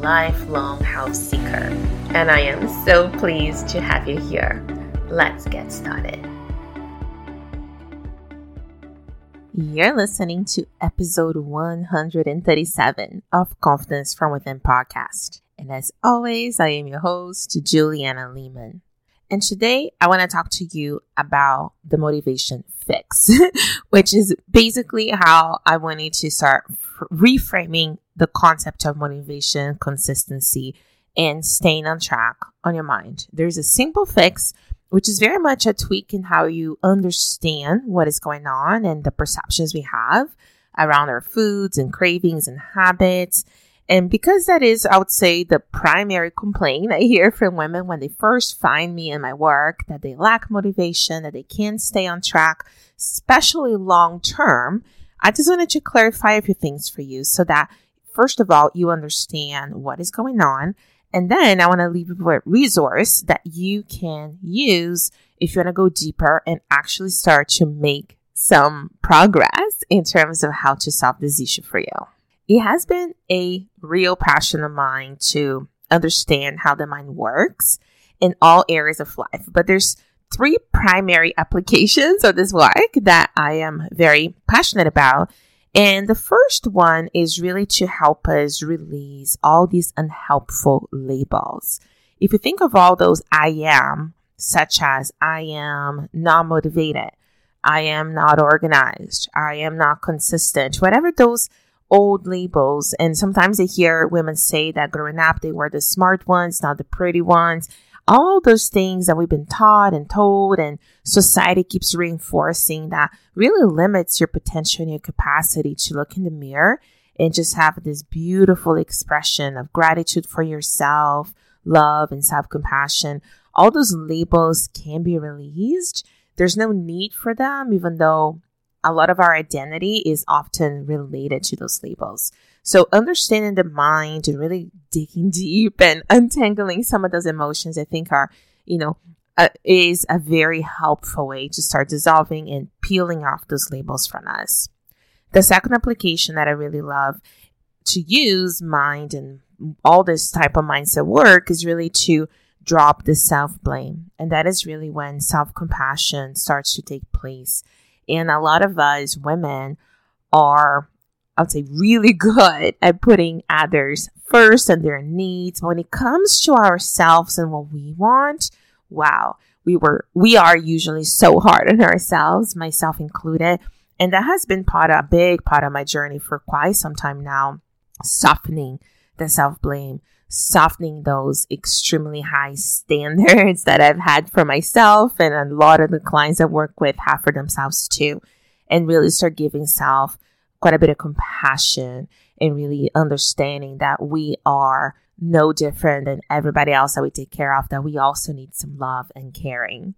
lifelong house seeker. And I am so pleased to have you here. Let's get started. You're listening to episode 137 of Confidence from Within podcast. And as always, I am your host, Juliana Lehman. And today I want to talk to you about the motivation fix, which is basically how I wanted to start reframing the concept of motivation, consistency, and staying on track on your mind. There's a simple fix, which is very much a tweak in how you understand what is going on and the perceptions we have around our foods and cravings and habits. And because that is, I would say, the primary complaint I hear from women when they first find me in my work, that they lack motivation, that they can't stay on track, especially long term. I just wanted to clarify a few things for you so that, first of all, you understand what is going on. And then I want to leave you with a resource that you can use if you want to go deeper and actually start to make some progress in terms of how to solve this issue for you. It has been a real passion of mine to understand how the mind works in all areas of life, but there's three primary applications of this work that I am very passionate about. And the first one is really to help us release all these unhelpful labels. If you think of all those I am, such as I am not motivated, I am not organized, I am not consistent, whatever those old labels. And sometimes I hear women say that growing up, they were the smart ones, not the pretty ones all those things that we've been taught and told and society keeps reinforcing that really limits your potential and your capacity to look in the mirror and just have this beautiful expression of gratitude for yourself, love and self-compassion. All those labels can be released. There's no need for them, even though a lot of our identity is often related to those labels. So understanding the mind and really digging deep and untangling some of those emotions, I think are, you know, uh, is a very helpful way to start dissolving and peeling off those labels from us. The second application that I really love to use mind and all this type of mindset work is really to drop the self blame. And that is really when self compassion starts to take place. And a lot of us women are I would say really good at putting others first and their needs. But When it comes to ourselves and what we want, wow, we were, we are usually so hard on ourselves, myself included. And that has been part of a big part of my journey for quite some time now, softening the self blame, softening those extremely high standards that I've had for myself and a lot of the clients I work with have for themselves too, and really start giving self quite a bit of compassion and really understanding that we are no different than everybody else that we take care of, that we also need some love and caring.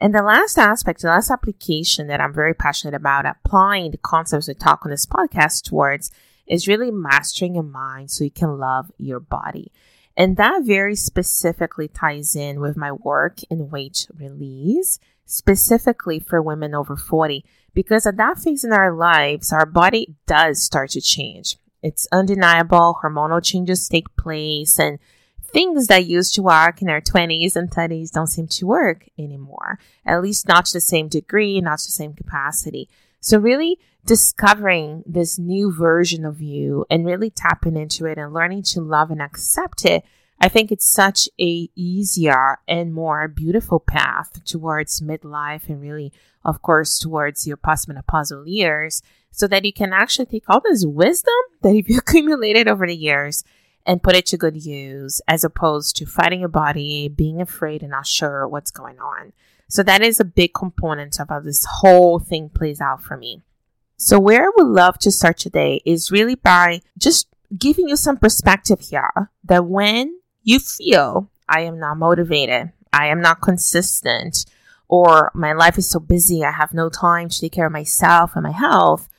And the last aspect, the last application that I'm very passionate about applying the concepts we talk on this podcast towards is really mastering your mind so you can love your body. And that very specifically ties in with my work in weight release, specifically for women over 40 because at that phase in our lives, our body does start to change. It's undeniable. Hormonal changes take place and things that used to work in our 20s and 30s don't seem to work anymore. At least not to the same degree, not to the same capacity. So really discovering this new version of you and really tapping into it and learning to love and accept it I think it's such a easier and more beautiful path towards midlife and really, of course, towards your postmenopausal years so that you can actually take all this wisdom that you've accumulated over the years and put it to good use as opposed to fighting your body, being afraid and not sure what's going on. So that is a big component of how this whole thing plays out for me. So where I would love to start today is really by just giving you some perspective here that when you feel I am not motivated, I am not consistent, or my life is so busy, I have no time to take care of myself and my health,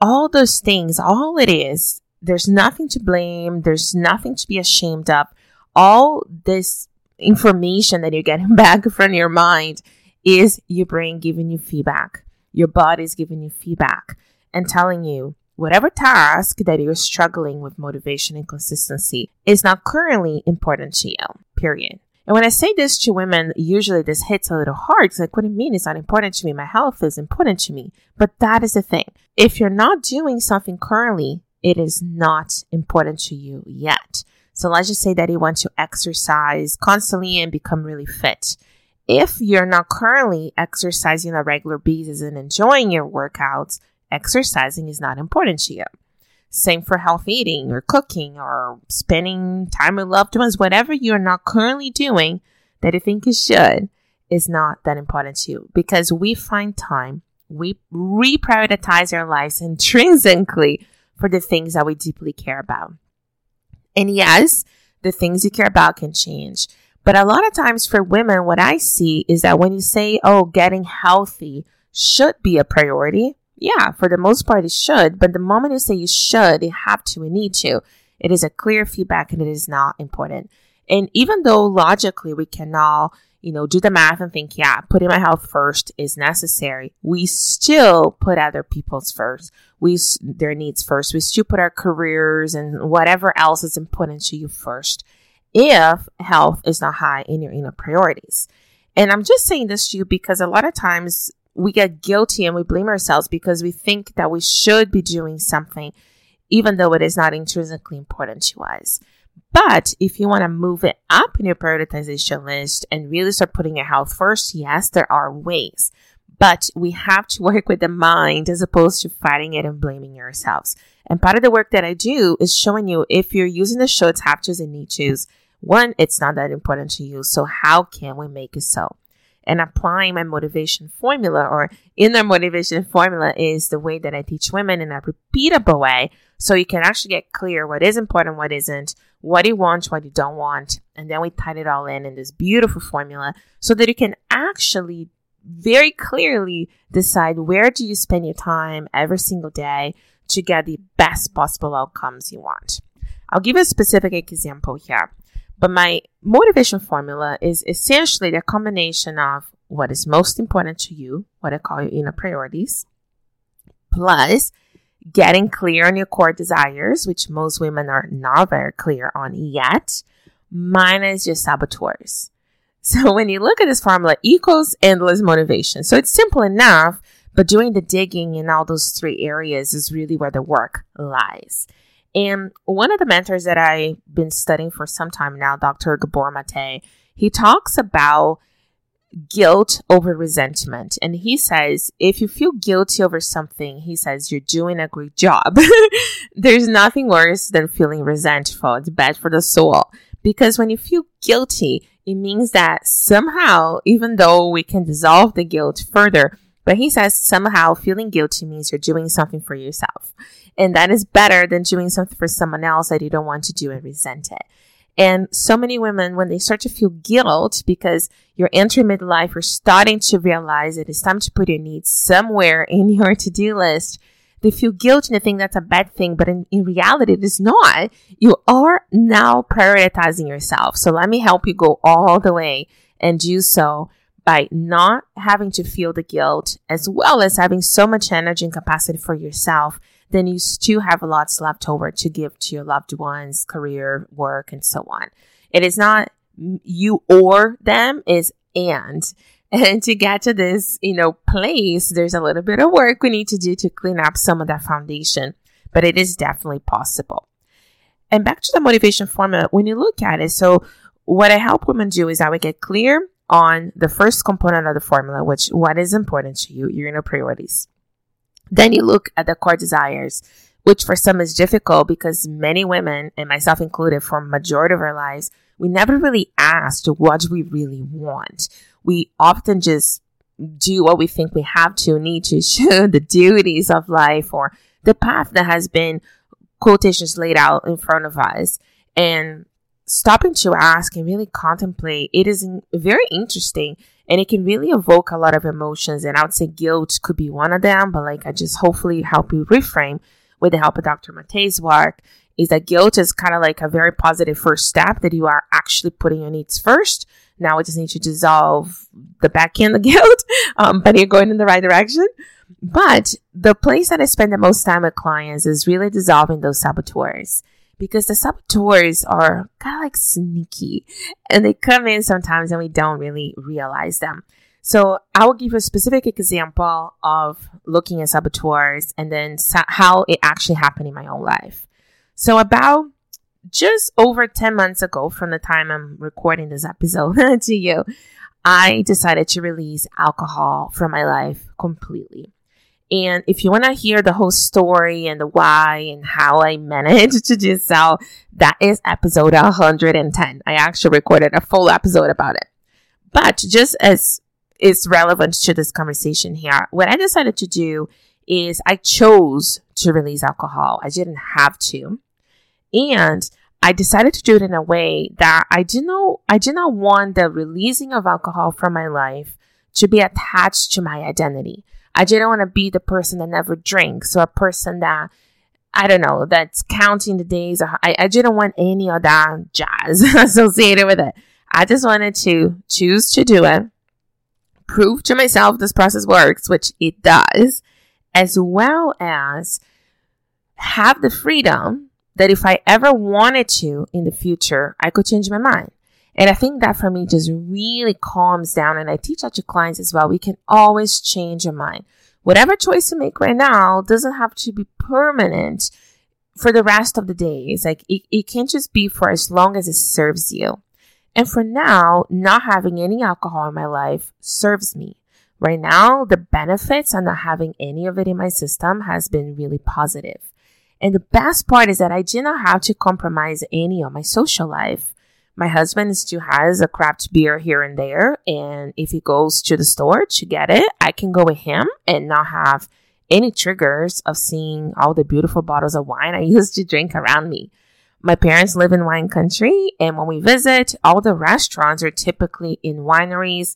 all those things, all it is, there's nothing to blame, there's nothing to be ashamed of. All this information that you're getting back from your mind is your brain giving you feedback. Your body is giving you feedback and telling you whatever task that you're struggling with motivation and consistency is not currently important to you, period. And when I say this to women, usually this hits a little hard because like, what do you mean it's not important to me? My health is important to me. But that is the thing. If you're not doing something currently, it is not important to you yet. So let's just say that you want to exercise constantly and become really fit. If you're not currently exercising on a regular basis and enjoying your workouts, exercising is not important to you. Same for health eating or cooking or spending time with loved ones, whatever you're not currently doing that you think you should is not that important to you because we find time, we reprioritize our lives intrinsically for the things that we deeply care about. And yes, the things you care about can change. But a lot of times for women, what I see is that when you say, oh, getting healthy should be a priority, yeah, for the most part, it should. But the moment you say you should, you have to, you need to, it is a clear feedback and it is not important. And even though logically we can all, you know, do the math and think, yeah, putting my health first is necessary, we still put other people's first. We, their needs first. We still put our careers and whatever else is important to you first if health is not high in your, inner priorities. And I'm just saying this to you because a lot of times we get guilty and we blame ourselves because we think that we should be doing something, even though it is not intrinsically important to us. But if you want to move it up in your prioritization list and really start putting your health first, yes, there are ways. But we have to work with the mind as opposed to fighting it and blaming yourselves. And part of the work that I do is showing you if you're using the shoulds, have tos, and need tos, one, it's not that important to you. So how can we make it so? And applying my motivation formula or inner motivation formula is the way that I teach women in a repeatable way. So you can actually get clear what is important, what isn't, what you want, what you don't want. And then we tie it all in in this beautiful formula so that you can actually very clearly decide where do you spend your time every single day to get the best possible outcomes you want. I'll give a specific example here. But my motivation formula is essentially the combination of what is most important to you, what I call your inner priorities, plus getting clear on your core desires, which most women are not very clear on yet, minus your saboteurs. So when you look at this formula, equals endless motivation. So it's simple enough, but doing the digging in all those three areas is really where the work lies. And one of the mentors that I've been studying for some time now, Dr. Gabor Mate, he talks about guilt over resentment. And he says, if you feel guilty over something, he says, you're doing a great job. There's nothing worse than feeling resentful. It's bad for the soul. Because when you feel guilty, it means that somehow, even though we can dissolve the guilt further, but he says somehow feeling guilty means you're doing something for yourself. And that is better than doing something for someone else that you don't want to do and resent it. And so many women, when they start to feel guilt because you're entering midlife, you're starting to realize it is time to put your needs somewhere in your to-do list. They feel guilt and they think that's a bad thing, but in, in reality, it is not. You are now prioritizing yourself. So let me help you go all the way and do so by not having to feel the guilt as well as having so much energy and capacity for yourself then you still have lots left over to give to your loved ones, career, work, and so on. It is not you or them, is and. And to get to this, you know, place, there's a little bit of work we need to do to clean up some of that foundation, but it is definitely possible. And back to the motivation formula, when you look at it, so what I help women do is I would get clear on the first component of the formula, which what is important to you, your inner priorities. Then you look at the core desires, which for some is difficult because many women, and myself included, for majority of our lives, we never really asked what we really want. We often just do what we think we have to, need to, should, the duties of life or the path that has been quotations laid out in front of us. And stopping to ask and really contemplate, it is very interesting and it can really evoke a lot of emotions. And I would say guilt could be one of them, but like I just hopefully help you reframe with the help of Dr. Mate's work is that guilt is kind of like a very positive first step that you are actually putting your needs first. Now we just need to dissolve the back end of guilt, um, but you're going in the right direction. But the place that I spend the most time with clients is really dissolving those saboteurs because the saboteurs are kind of like sneaky and they come in sometimes and we don't really realize them. So I will give a specific example of looking at saboteurs and then how it actually happened in my own life. So about just over 10 months ago from the time I'm recording this episode to you, I decided to release alcohol from my life completely. And if you want to hear the whole story and the why and how I managed to do so, that is episode 110. I actually recorded a full episode about it. But just as it's relevant to this conversation here, what I decided to do is I chose to release alcohol. I didn't have to. And I decided to do it in a way that I didn't know, I did not want the releasing of alcohol from my life to be attached to my identity. I didn't want to be the person that never drinks or a person that I don't know, that's counting the days. I, I didn't want any of that jazz associated with it. I just wanted to choose to do it, prove to myself this process works, which it does, as well as have the freedom that if I ever wanted to in the future, I could change my mind. And I think that for me just really calms down. And I teach that to clients as well. We can always change your mind. Whatever choice you make right now doesn't have to be permanent for the rest of the days. Like it, it can't just be for as long as it serves you. And for now, not having any alcohol in my life serves me. Right now, the benefits of not having any of it in my system has been really positive. And the best part is that I did not have to compromise any of my social life. My husband still has a craft beer here and there. And if he goes to the store to get it, I can go with him and not have any triggers of seeing all the beautiful bottles of wine I used to drink around me. My parents live in wine country, and when we visit, all the restaurants are typically in wineries,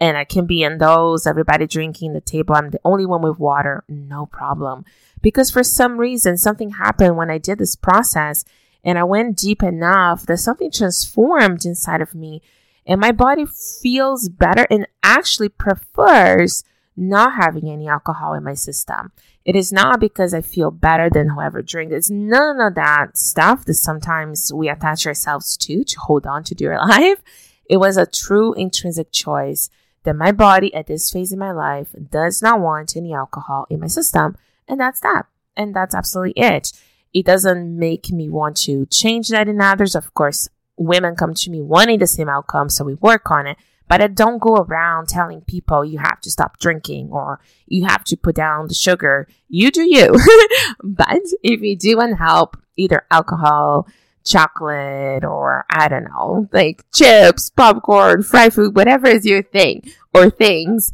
and I can be in those, everybody drinking the table. I'm the only one with water, no problem. Because for some reason, something happened when I did this process and I went deep enough that something transformed inside of me and my body feels better and actually prefers not having any alcohol in my system. It is not because I feel better than whoever drinks. It's none of that stuff that sometimes we attach ourselves to to hold on to dear life. It was a true intrinsic choice that my body at this phase in my life does not want any alcohol in my system. And that's that. And that's absolutely it it doesn't make me want to change that in others. Of course, women come to me wanting the same outcome, so we work on it. But I don't go around telling people you have to stop drinking or you have to put down the sugar. You do you. but if you do want help, either alcohol, chocolate, or I don't know, like chips, popcorn, fried food, whatever is your thing or things,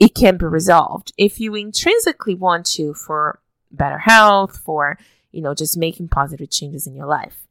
it can be resolved. If you intrinsically want to for better health, for you know, just making positive changes in your life.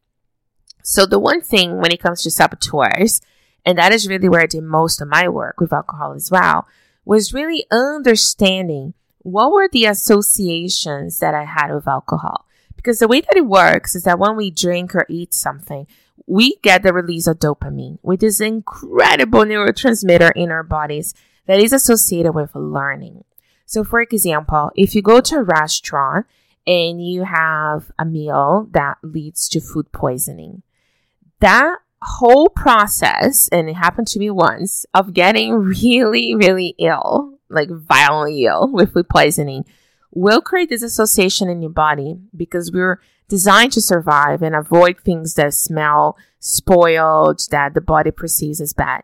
So the one thing when it comes to saboteurs, and that is really where I did most of my work with alcohol as well, was really understanding what were the associations that I had with alcohol. Because the way that it works is that when we drink or eat something, we get the release of dopamine, which is an incredible neurotransmitter in our bodies that is associated with learning. So, for example, if you go to a restaurant and you have a meal that leads to food poisoning. That whole process, and it happened to me once, of getting really, really ill, like violently ill with food poisoning, will create this association in your body because we're designed to survive and avoid things that smell spoiled, that the body perceives as bad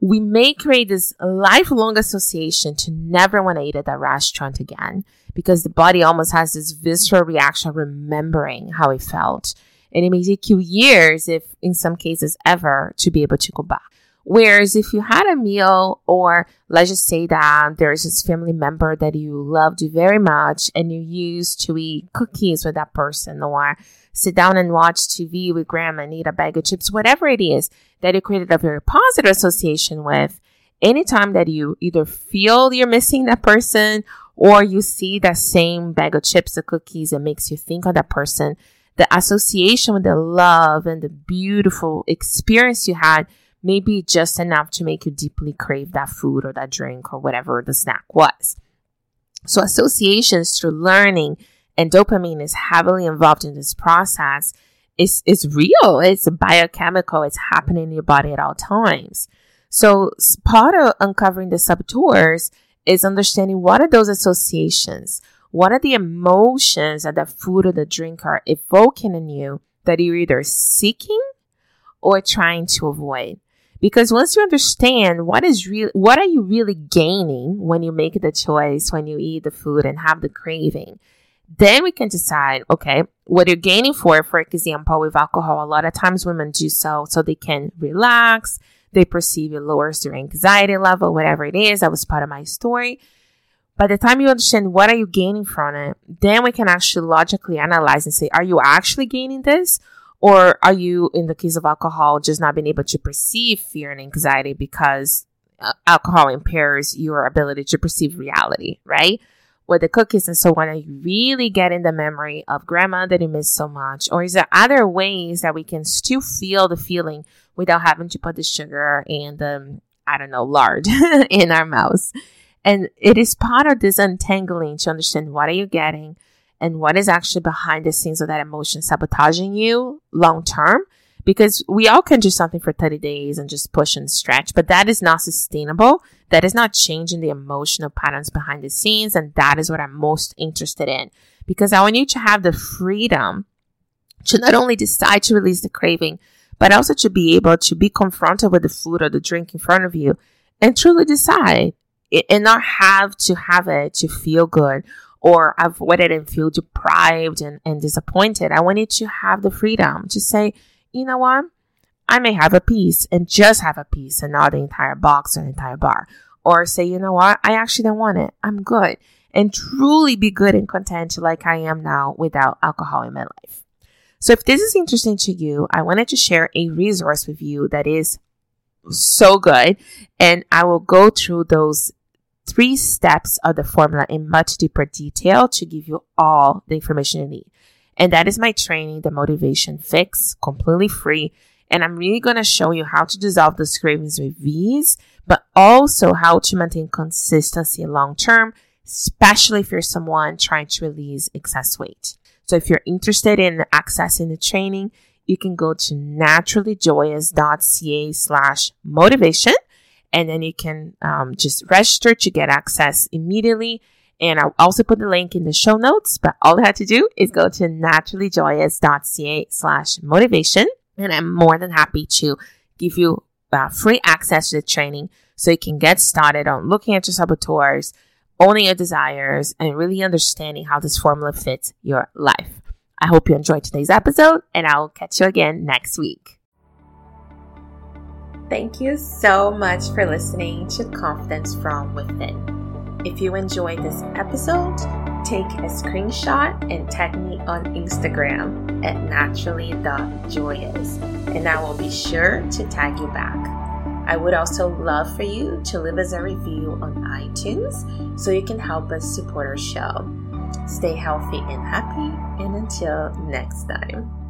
we may create this lifelong association to never want to eat at that restaurant again because the body almost has this visceral reaction remembering how it felt. And it may take you years, if in some cases ever, to be able to go back. Whereas if you had a meal, or let's just say that there's this family member that you loved very much and you used to eat cookies with that person, or sit down and watch TV with grandma and eat a bag of chips, whatever it is that you created a very positive association with, anytime that you either feel you're missing that person or you see that same bag of chips or cookies, it makes you think of that person. The association with the love and the beautiful experience you had maybe just enough to make you deeply crave that food or that drink or whatever the snack was. So associations through learning and dopamine is heavily involved in this process. It's, it's real. It's biochemical. It's happening in your body at all times. So part of uncovering the saboteurs is understanding what are those associations? What are the emotions that the food or the drink are evoking in you that you're either seeking or trying to avoid? Because once you understand what is real, what are you really gaining when you make the choice, when you eat the food and have the craving, then we can decide, okay, what you're gaining for, for example, with alcohol, a lot of times women do so so they can relax, they perceive it lowers their anxiety level, whatever it is. That was part of my story. By the time you understand what are you gaining from it, then we can actually logically analyze and say, are you actually gaining this? Or are you, in the case of alcohol, just not being able to perceive fear and anxiety because uh, alcohol impairs your ability to perceive reality, right? With the cookies and so on, are you really getting the memory of grandma that you miss so much? Or is there other ways that we can still feel the feeling without having to put the sugar and the, I don't know, lard in our mouths? And it is part of this untangling to understand what are you getting? And what is actually behind the scenes of that emotion sabotaging you long term. Because we all can do something for 30 days and just push and stretch, but that is not sustainable. That is not changing the emotional patterns behind the scenes. And that is what I'm most interested in because I want you to have the freedom to not only decide to release the craving, but also to be able to be confronted with the food or the drink in front of you and truly decide and not have to have it to feel good or avoided and feel deprived and, and disappointed. I wanted to have the freedom to say, you know what? I may have a piece and just have a piece and not the entire box or entire bar. Or say, you know what? I actually don't want it. I'm good. And truly be good and content like I am now without alcohol in my life. So if this is interesting to you, I wanted to share a resource with you that is so good. And I will go through those three steps of the formula in much deeper detail to give you all the information you need. And that is my training, the motivation fix, completely free. And I'm really going to show you how to dissolve those cravings with ease, but also how to maintain consistency long term, especially if you're someone trying to release excess weight. So if you're interested in accessing the training, you can go to naturallyjoyous.ca slash motivation and then you can um, just register to get access immediately. And I'll also put the link in the show notes, but all you have to do is go to naturallyjoyous.ca slash motivation. And I'm more than happy to give you uh, free access to the training so you can get started on looking at your saboteurs, owning your desires, and really understanding how this formula fits your life. I hope you enjoyed today's episode, and I will catch you again next week. Thank you so much for listening to Confidence from Within. If you enjoyed this episode, take a screenshot and tag me on Instagram at naturally.joyous, and I will be sure to tag you back. I would also love for you to leave us a review on iTunes so you can help us support our show. Stay healthy and happy, and until next time.